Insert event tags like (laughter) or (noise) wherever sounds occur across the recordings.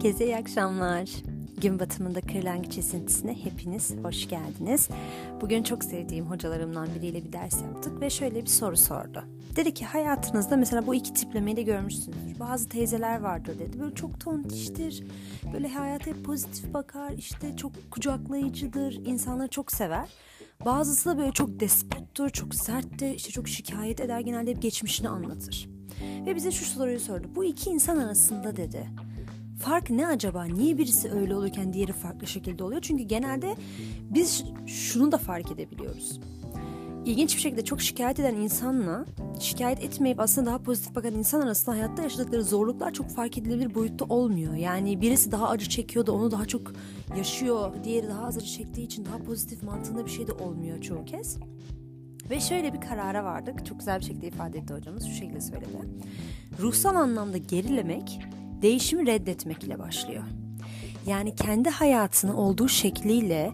Herkese iyi akşamlar. Gün batımında kırlangıç esintisine hepiniz hoş geldiniz. Bugün çok sevdiğim hocalarımdan biriyle bir ders yaptık ve şöyle bir soru sordu. Dedi ki hayatınızda mesela bu iki tiplemeyi de görmüşsünüzdür. Bazı teyzeler vardır dedi. Böyle çok tontiştir. Böyle hayata hep pozitif bakar. işte çok kucaklayıcıdır. insanları çok sever. Bazısı da böyle çok despottur, çok serttir. işte çok şikayet eder. Genelde hep geçmişini anlatır. Ve bize şu soruyu sordu. Bu iki insan arasında dedi Fark ne acaba? Niye birisi öyle olurken diğeri farklı şekilde oluyor? Çünkü genelde biz şunu da fark edebiliyoruz. İlginç bir şekilde çok şikayet eden insanla şikayet etmeyip aslında daha pozitif bakan insan arasında hayatta yaşadıkları zorluklar çok fark edilebilir boyutta olmuyor. Yani birisi daha acı çekiyor da onu daha çok yaşıyor. Diğeri daha az acı çektiği için daha pozitif mantığında bir şey de olmuyor çoğu kez. Ve şöyle bir karara vardık. Çok güzel bir şekilde ifade etti hocamız. Şu şekilde söyledi. Ruhsal anlamda gerilemek değişimi reddetmek ile başlıyor. Yani kendi hayatını olduğu şekliyle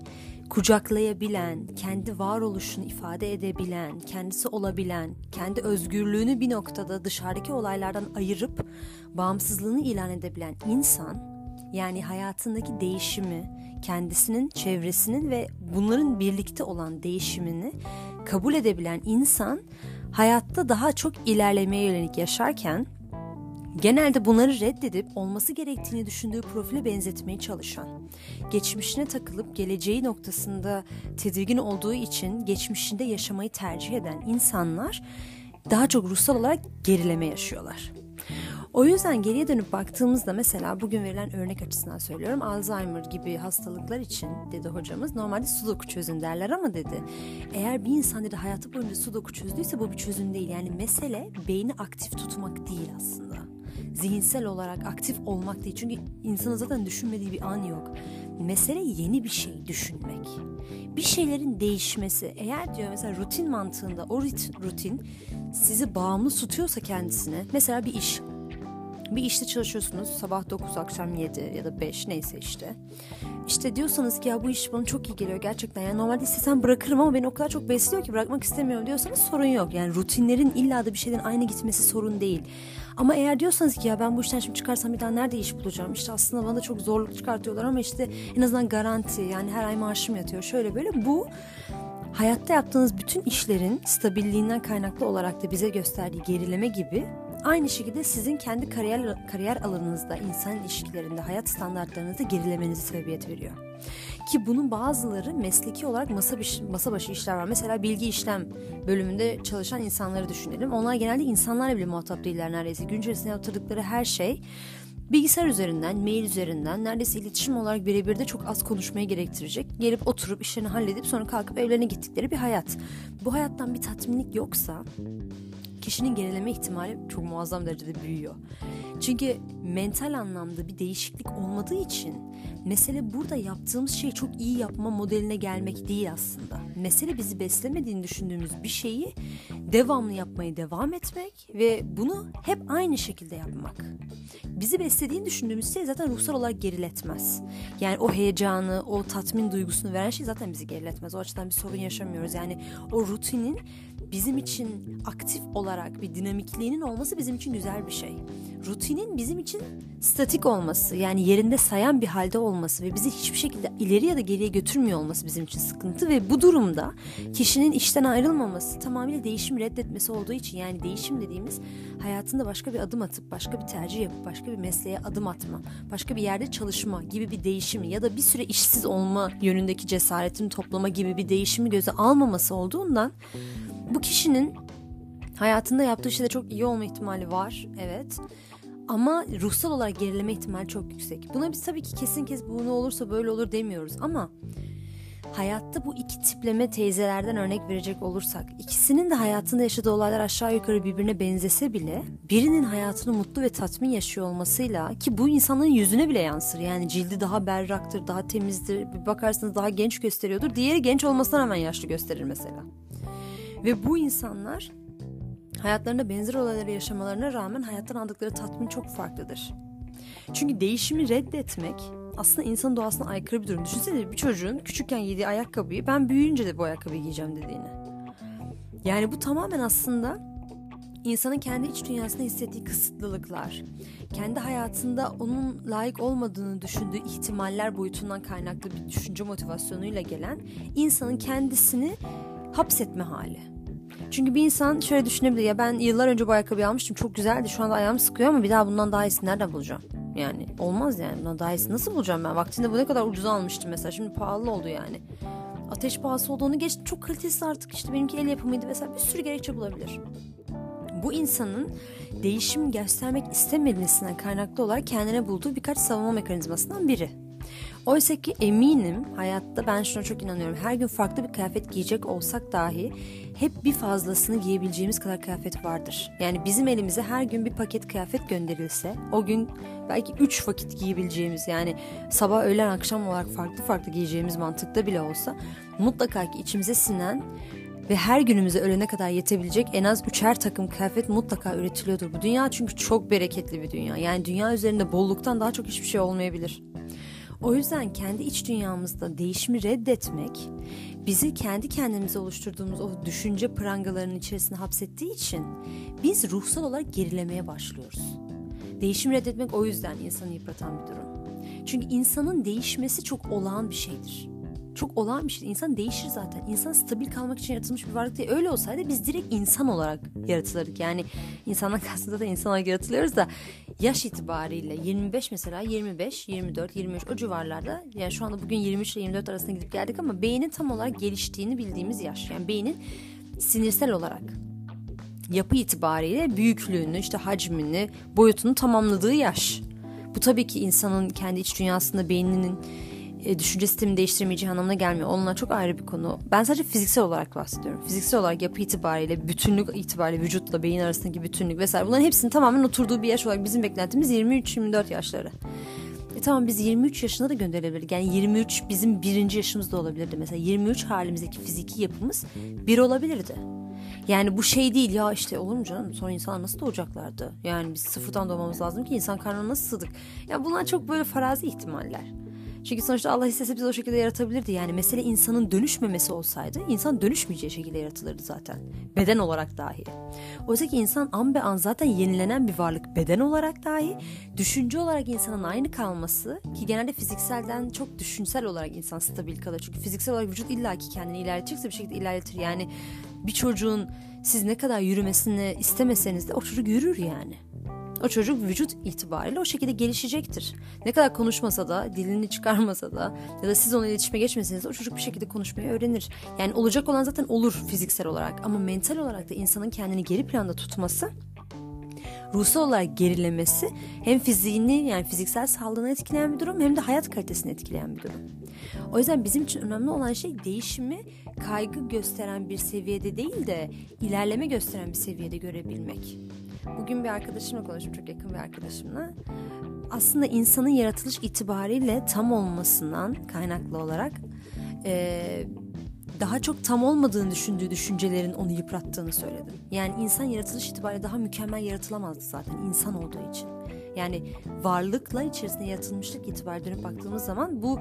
kucaklayabilen, kendi varoluşunu ifade edebilen, kendisi olabilen, kendi özgürlüğünü bir noktada dışarıdaki olaylardan ayırıp bağımsızlığını ilan edebilen insan, yani hayatındaki değişimi, kendisinin, çevresinin ve bunların birlikte olan değişimini kabul edebilen insan hayatta daha çok ilerlemeye yönelik yaşarken Genelde bunları reddedip olması gerektiğini düşündüğü profile benzetmeye çalışan, geçmişine takılıp geleceği noktasında tedirgin olduğu için geçmişinde yaşamayı tercih eden insanlar daha çok ruhsal olarak gerileme yaşıyorlar. O yüzden geriye dönüp baktığımızda mesela bugün verilen örnek açısından söylüyorum. Alzheimer gibi hastalıklar için dedi hocamız normalde sudoku çözün derler ama dedi. Eğer bir insan dedi hayatı boyunca sudoku çözdüyse bu bir çözüm değil. Yani mesele beyni aktif tutmak değil aslında zihinsel olarak aktif olmak değil. Çünkü insanın zaten düşünmediği bir an yok. Mesele yeni bir şey düşünmek. Bir şeylerin değişmesi. Eğer diyor mesela rutin mantığında o rutin sizi bağımlı tutuyorsa kendisine. Mesela bir iş. Bir işte çalışıyorsunuz sabah 9 akşam 7 ya da 5 neyse işte. İşte diyorsanız ki ya bu iş bana çok iyi geliyor gerçekten. Yani normalde istesem bırakırım ama beni o kadar çok besliyor ki bırakmak istemiyorum diyorsanız sorun yok. Yani rutinlerin illa da bir şeyden aynı gitmesi sorun değil. Ama eğer diyorsanız ki ya ben bu işten şimdi çıkarsam bir daha nerede iş bulacağım? İşte aslında bana da çok zorluk çıkartıyorlar ama işte en azından garanti yani her ay maaşım yatıyor. Şöyle böyle bu hayatta yaptığınız bütün işlerin stabilliğinden kaynaklı olarak da bize gösterdiği gerileme gibi Aynı şekilde sizin kendi kariyer kariyer alanınızda, insan ilişkilerinde, hayat standartlarınızda gerilemenizi sebebiyet veriyor. Ki bunun bazıları mesleki olarak masa, masa başı işler var. Mesela bilgi işlem bölümünde çalışan insanları düşünelim. Onlar genelde insanlarla bile muhatap değiller neredeyse. Gün içerisinde yaptırdıkları her şey bilgisayar üzerinden, mail üzerinden neredeyse iletişim olarak birebir de çok az konuşmaya gerektirecek. Gelip oturup işlerini halledip sonra kalkıp evlerine gittikleri bir hayat. Bu hayattan bir tatminlik yoksa kişinin gerileme ihtimali çok muazzam derecede büyüyor. Çünkü mental anlamda bir değişiklik olmadığı için mesele burada yaptığımız şeyi çok iyi yapma modeline gelmek değil aslında. Mesele bizi beslemediğini düşündüğümüz bir şeyi devamlı yapmaya devam etmek ve bunu hep aynı şekilde yapmak. Bizi beslediğini düşündüğümüz şey zaten ruhsal olarak geriletmez. Yani o heyecanı, o tatmin duygusunu veren şey zaten bizi geriletmez. O açıdan bir sorun yaşamıyoruz. Yani o rutinin bizim için aktif olarak bir dinamikliğinin olması bizim için güzel bir şey. Rutinin bizim için statik olması yani yerinde sayan bir halde olması ve bizi hiçbir şekilde ileri ya da geriye götürmüyor olması bizim için sıkıntı ve bu durumda kişinin işten ayrılmaması tamamıyla değişim reddetmesi olduğu için yani değişim dediğimiz hayatında başka bir adım atıp başka bir tercih yapıp başka bir mesleğe adım atma, başka bir yerde çalışma gibi bir değişimi ya da bir süre işsiz olma yönündeki cesaretini toplama gibi bir değişimi göze almaması olduğundan bu kişinin hayatında yaptığı şeyde çok iyi olma ihtimali var. Evet. Ama ruhsal olarak gerileme ihtimali çok yüksek. Buna biz tabii ki kesin kes bu olursa böyle olur demiyoruz ama hayatta bu iki tipleme teyzelerden örnek verecek olursak ikisinin de hayatında yaşadığı olaylar aşağı yukarı birbirine benzese bile birinin hayatını mutlu ve tatmin yaşıyor olmasıyla ki bu insanların yüzüne bile yansır. Yani cildi daha berraktır, daha temizdir, bir bakarsınız daha genç gösteriyordur. Diğeri genç olmasına rağmen yaşlı gösterir mesela. Ve bu insanlar hayatlarında benzer olayları yaşamalarına rağmen hayattan aldıkları tatmin çok farklıdır. Çünkü değişimi reddetmek aslında insanın doğasına aykırı bir durum. Düşünsene bir çocuğun küçükken giydiği ayakkabıyı ben büyüyünce de bu ayakkabıyı giyeceğim dediğini. Yani bu tamamen aslında insanın kendi iç dünyasında hissettiği kısıtlılıklar, kendi hayatında onun layık olmadığını düşündüğü ihtimaller boyutundan kaynaklı bir düşünce motivasyonuyla gelen insanın kendisini hapsetme hali. Çünkü bir insan şöyle düşünebilir ya ben yıllar önce bu ayakkabıyı almıştım çok güzeldi şu anda ayağım sıkıyor ama bir daha bundan daha iyisini nereden bulacağım? Yani olmaz yani bundan daha iyisini nasıl bulacağım ben? Vaktinde bu ne kadar ucuza almıştım mesela şimdi pahalı oldu yani. Ateş pahası olduğunu geç çok kalitesiz artık işte benimki el yapımıydı mesela bir sürü gerekçe bulabilir. Bu insanın değişim göstermek istememesinden kaynaklı olarak kendine bulduğu birkaç savunma mekanizmasından biri. Oysa ki eminim hayatta ben şuna çok inanıyorum. Her gün farklı bir kıyafet giyecek olsak dahi hep bir fazlasını giyebileceğimiz kadar kıyafet vardır. Yani bizim elimize her gün bir paket kıyafet gönderilse o gün belki 3 vakit giyebileceğimiz yani sabah öğlen akşam olarak farklı farklı giyeceğimiz mantıkta bile olsa mutlaka ki içimize sinen ve her günümüze ölene kadar yetebilecek en az üçer takım kıyafet mutlaka üretiliyordur. Bu dünya çünkü çok bereketli bir dünya. Yani dünya üzerinde bolluktan daha çok hiçbir şey olmayabilir. O yüzden kendi iç dünyamızda değişimi reddetmek bizi kendi kendimize oluşturduğumuz o düşünce prangalarının içerisine hapsettiği için biz ruhsal olarak gerilemeye başlıyoruz. Değişimi reddetmek o yüzden insanı yıpratan bir durum. Çünkü insanın değişmesi çok olağan bir şeydir çok olağan bir şey. İnsan değişir zaten. İnsan stabil kalmak için yaratılmış bir varlık değil. Öyle olsaydı biz direkt insan olarak yaratılırdık. Yani insandan (laughs) kastında da insan olarak yaratılıyoruz da yaş itibariyle 25 mesela 25, 24, 23 o civarlarda yani şu anda bugün 23 ile 24 arasında gidip geldik ama beynin tam olarak geliştiğini bildiğimiz yaş. Yani beynin sinirsel olarak yapı itibariyle büyüklüğünü, işte hacmini, boyutunu tamamladığı yaş. Bu tabii ki insanın kendi iç dünyasında beyninin e, düşünce sistemi değiştirmeyeceği anlamına gelmiyor. Onlar çok ayrı bir konu. Ben sadece fiziksel olarak bahsediyorum. Fiziksel olarak yapı itibariyle, bütünlük itibariyle vücutla beyin arasındaki bütünlük vesaire bunların hepsinin tamamen oturduğu bir yaş olarak bizim beklentimiz 23-24 yaşları. E tamam biz 23 yaşına da gönderilebilirdik. Yani 23 bizim birinci yaşımız da olabilirdi. Mesela 23 halimizdeki fiziki yapımız bir olabilirdi. Yani bu şey değil ya işte olur mu canım sonra insan nasıl doğacaklardı? Yani biz sıfırdan doğmamız lazım ki insan karnına nasıl sığdık? Ya bunlar çok böyle farazi ihtimaller. Çünkü sonuçta Allah istese bizi o şekilde yaratabilirdi. Yani mesele insanın dönüşmemesi olsaydı insan dönüşmeyeceği şekilde yaratılırdı zaten. Beden olarak dahi. Oysa ki insan an be an zaten yenilenen bir varlık beden olarak dahi. Düşünce olarak insanın aynı kalması ki genelde fizikselden çok düşünsel olarak insan stabil kalır. Çünkü fiziksel olarak vücut illaki kendini ilerletecekse bir şekilde ilerletir. Yani bir çocuğun siz ne kadar yürümesini istemeseniz de o çocuk yürür yani o çocuk vücut itibariyle o şekilde gelişecektir. Ne kadar konuşmasa da, dilini çıkarmasa da ya da siz onunla iletişime geçmeseniz de o çocuk bir şekilde konuşmayı öğrenir. Yani olacak olan zaten olur fiziksel olarak ama mental olarak da insanın kendini geri planda tutması ruhsal olarak gerilemesi hem fiziğini yani fiziksel sağlığını etkileyen bir durum hem de hayat kalitesini etkileyen bir durum. O yüzden bizim için önemli olan şey değişimi kaygı gösteren bir seviyede değil de ilerleme gösteren bir seviyede görebilmek. Bugün bir arkadaşımla konuştum, çok yakın bir arkadaşımla. Aslında insanın yaratılış itibariyle tam olmasından kaynaklı olarak e, daha çok tam olmadığını düşündüğü düşüncelerin onu yıprattığını söyledim. Yani insan yaratılış itibariyle daha mükemmel yaratılamazdı zaten insan olduğu için. Yani varlıkla içerisinde yaratılmışlık itibariyle dönüp baktığımız zaman bu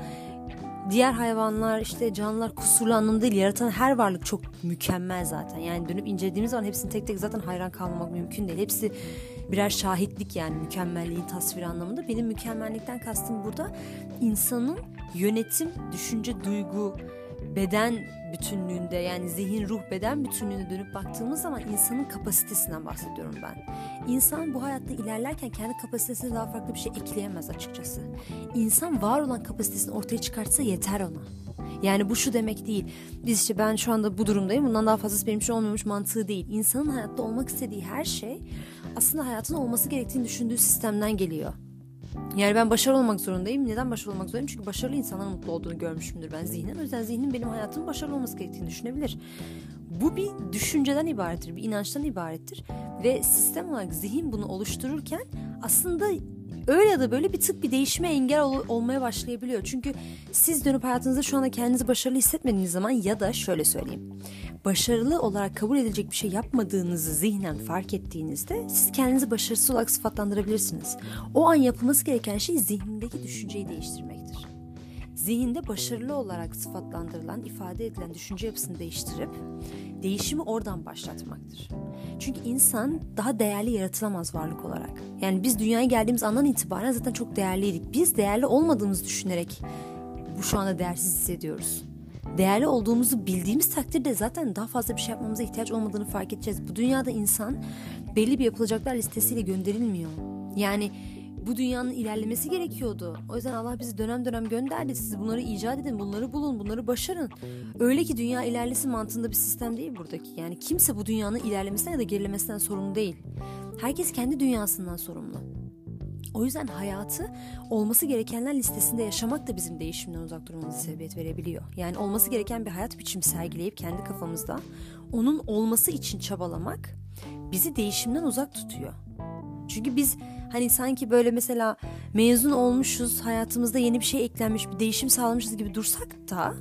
diğer hayvanlar işte canlılar kusurlu anlamda değil yaratan her varlık çok mükemmel zaten. Yani dönüp incelediğimiz zaman hepsini tek tek zaten hayran kalmamak mümkün değil. Hepsi birer şahitlik yani mükemmelliğin tasviri anlamında. Benim mükemmellikten kastım burada insanın yönetim, düşünce, duygu, beden bütünlüğünde yani zihin, ruh, beden bütünlüğüne dönüp baktığımız zaman insanın kapasitesinden bahsediyorum ben. İnsan bu hayatta ilerlerken kendi kapasitesine daha farklı bir şey ekleyemez açıkçası. İnsan var olan kapasitesini ortaya çıkartsa yeter ona. Yani bu şu demek değil. Biz işte ben şu anda bu durumdayım. Bundan daha fazlası benim için olmamış mantığı değil. İnsanın hayatta olmak istediği her şey aslında hayatın olması gerektiğini düşündüğü sistemden geliyor. Yani ben başarılı olmak zorundayım. Neden başarılı olmak zorundayım? Çünkü başarılı insanların mutlu olduğunu görmüşümdür ben zihnen. O yüzden zihnim benim hayatımın başarılı olması gerektiğini düşünebilir. Bu bir düşünceden ibarettir, bir inançtan ibarettir. Ve sistem olarak zihin bunu oluştururken aslında öyle ya da böyle bir tık bir değişime engel ol- olmaya başlayabiliyor. Çünkü siz dönüp hayatınızda şu anda kendinizi başarılı hissetmediğiniz zaman ya da şöyle söyleyeyim. Başarılı olarak kabul edilecek bir şey yapmadığınızı zihnen fark ettiğinizde siz kendinizi başarısız olarak sıfatlandırabilirsiniz. O an yapılması gereken şey zihnindeki düşünceyi değiştirmektir. Zihinde başarılı olarak sıfatlandırılan, ifade edilen düşünce yapısını değiştirip değişimi oradan başlatmaktır. Çünkü insan daha değerli yaratılamaz varlık olarak. Yani biz dünyaya geldiğimiz andan itibaren zaten çok değerliydik. Biz değerli olmadığımızı düşünerek bu şu anda değersiz hissediyoruz. Değerli olduğumuzu bildiğimiz takdirde zaten daha fazla bir şey yapmamıza ihtiyaç olmadığını fark edeceğiz. Bu dünyada insan belli bir yapılacaklar listesiyle gönderilmiyor. Yani bu dünyanın ilerlemesi gerekiyordu. O yüzden Allah bizi dönem dönem gönderdi. Siz bunları icat edin, bunları bulun, bunları başarın. Öyle ki dünya ilerlesin mantığında bir sistem değil buradaki. Yani kimse bu dünyanın ilerlemesinden ya da gerilemesinden sorumlu değil. Herkes kendi dünyasından sorumlu. O yüzden hayatı olması gerekenler listesinde yaşamak da bizim değişimden uzak durmamıza sebebiyet verebiliyor. Yani olması gereken bir hayat biçimi sergileyip kendi kafamızda onun olması için çabalamak bizi değişimden uzak tutuyor. Çünkü biz hani sanki böyle mesela mezun olmuşuz, hayatımızda yeni bir şey eklenmiş, bir değişim sağlamışız gibi dursak da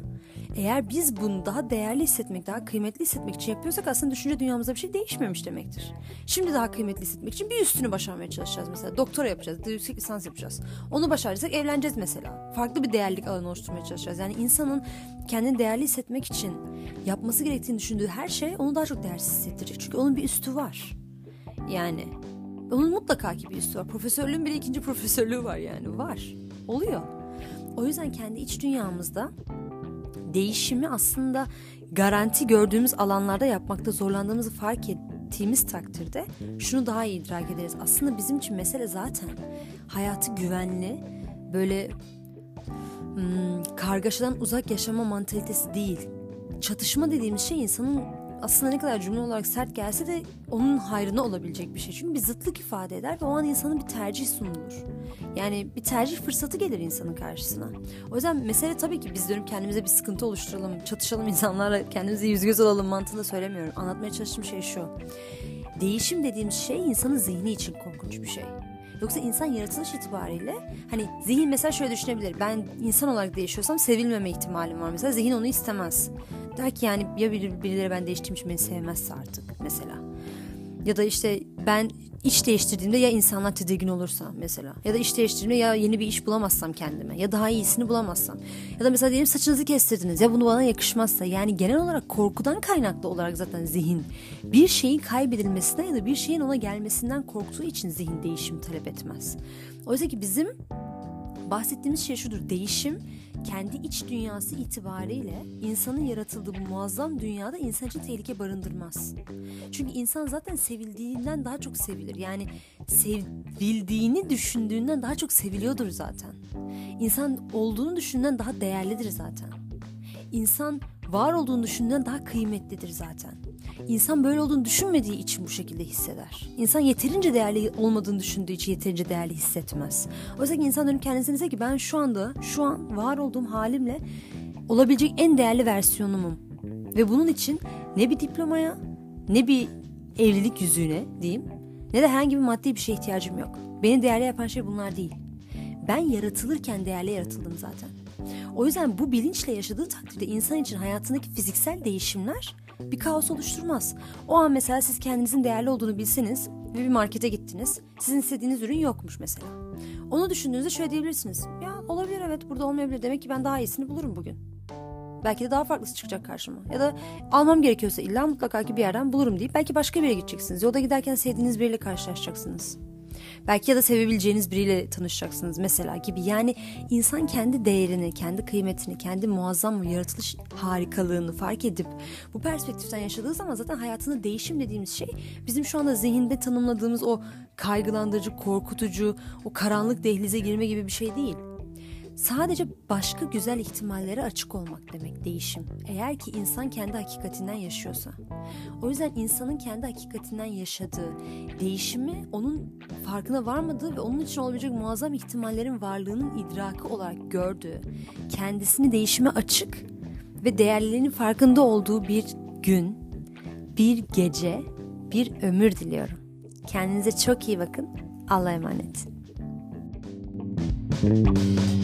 eğer biz bunu daha değerli hissetmek, daha kıymetli hissetmek için yapıyorsak aslında düşünce dünyamızda bir şey değişmemiş demektir. Şimdi daha kıymetli hissetmek için bir üstünü başarmaya çalışacağız mesela. Doktora yapacağız, yüksek lisans yapacağız. Onu başarırsak evleneceğiz mesela. Farklı bir değerlik alanı oluşturmaya çalışacağız. Yani insanın kendini değerli hissetmek için yapması gerektiğini düşündüğü her şey onu daha çok değersiz hissettirecek. Çünkü onun bir üstü var. Yani onun mutlaka ki bir var. Profesörlüğün bir ikinci profesörlüğü var yani. Var. Oluyor. O yüzden kendi iç dünyamızda değişimi aslında garanti gördüğümüz alanlarda yapmakta zorlandığımızı fark ettiğimiz takdirde şunu daha iyi idrak ederiz. Aslında bizim için mesele zaten hayatı güvenli, böyle hmm, kargaşadan uzak yaşama mantalitesi değil. Çatışma dediğimiz şey insanın aslında ne kadar cümle olarak sert gelse de onun hayrına olabilecek bir şey. Çünkü bir zıtlık ifade eder ve o an insanın bir tercih sunulur. Yani bir tercih fırsatı gelir insanın karşısına. O yüzden mesele tabii ki biz dönüp kendimize bir sıkıntı oluşturalım, çatışalım insanlarla, kendimize yüz göz olalım mantığında söylemiyorum. Anlatmaya çalıştığım şey şu. Değişim dediğimiz şey insanın zihni için korkunç bir şey. Yoksa insan yaratılış itibariyle hani zihin mesela şöyle düşünebilir. Ben insan olarak değişiyorsam sevilmeme ihtimalim var mesela. Zihin onu istemez. Der ki yani ya birileri ben değiştiğim için beni sevmezse artık mesela. Ya da işte ben iş değiştirdiğimde ya insanlar tedirgin olursa mesela. Ya da iş değiştirdiğimde ya yeni bir iş bulamazsam kendime. Ya daha iyisini bulamazsam. Ya da mesela diyelim saçınızı kestirdiniz. Ya bunu bana yakışmazsa. Yani genel olarak korkudan kaynaklı olarak zaten zihin. Bir şeyin kaybedilmesinden ya da bir şeyin ona gelmesinden korktuğu için zihin değişim talep etmez. Oysa ki bizim bahsettiğimiz şey şudur. Değişim kendi iç dünyası itibariyle insanın yaratıldığı bu muazzam dünyada insan için tehlike barındırmaz. Çünkü insan zaten sevildiğinden daha çok sevilir. Yani sevildiğini düşündüğünden daha çok seviliyordur zaten. İnsan olduğunu düşündüğünden daha değerlidir zaten. İnsan var olduğunu düşündüğünden daha kıymetlidir zaten. İnsan böyle olduğunu düşünmediği için bu şekilde hisseder. İnsan yeterince değerli olmadığını düşündüğü için yeterince değerli hissetmez. Oysa ki insan dönüp kendisine dese ki ben şu anda, şu an var olduğum halimle olabilecek en değerli versiyonumum. Ve bunun için ne bir diplomaya, ne bir evlilik yüzüğüne diyeyim, ne de herhangi bir maddi bir şeye ihtiyacım yok. Beni değerli yapan şey bunlar değil. Ben yaratılırken değerli yaratıldım zaten. O yüzden bu bilinçle yaşadığı takdirde insan için hayatındaki fiziksel değişimler bir kaos oluşturmaz. O an mesela siz kendinizin değerli olduğunu bilseniz ve bir markete gittiniz. Sizin istediğiniz ürün yokmuş mesela. Onu düşündüğünüzde şöyle diyebilirsiniz. Ya olabilir evet burada olmayabilir. Demek ki ben daha iyisini bulurum bugün. Belki de daha farklısı çıkacak karşıma. Ya da almam gerekiyorsa illa mutlaka ki bir yerden bulurum deyip belki başka bir yere gideceksiniz. Yolda giderken sevdiğiniz biriyle karşılaşacaksınız. Belki ya da sevebileceğiniz biriyle tanışacaksınız mesela gibi. Yani insan kendi değerini, kendi kıymetini, kendi muazzam yaratılış harikalığını fark edip bu perspektiften yaşadığı zaman zaten hayatında değişim dediğimiz şey bizim şu anda zihinde tanımladığımız o kaygılandırıcı, korkutucu, o karanlık dehlize girme gibi bir şey değil. Sadece başka güzel ihtimallere açık olmak demek değişim. Eğer ki insan kendi hakikatinden yaşıyorsa. O yüzden insanın kendi hakikatinden yaşadığı değişimi onun farkına varmadığı ve onun için olabilecek muazzam ihtimallerin varlığının idraki olarak gördüğü, kendisini değişime açık ve değerlerinin farkında olduğu bir gün, bir gece, bir ömür diliyorum. Kendinize çok iyi bakın. Allah'a emanet. Thank you.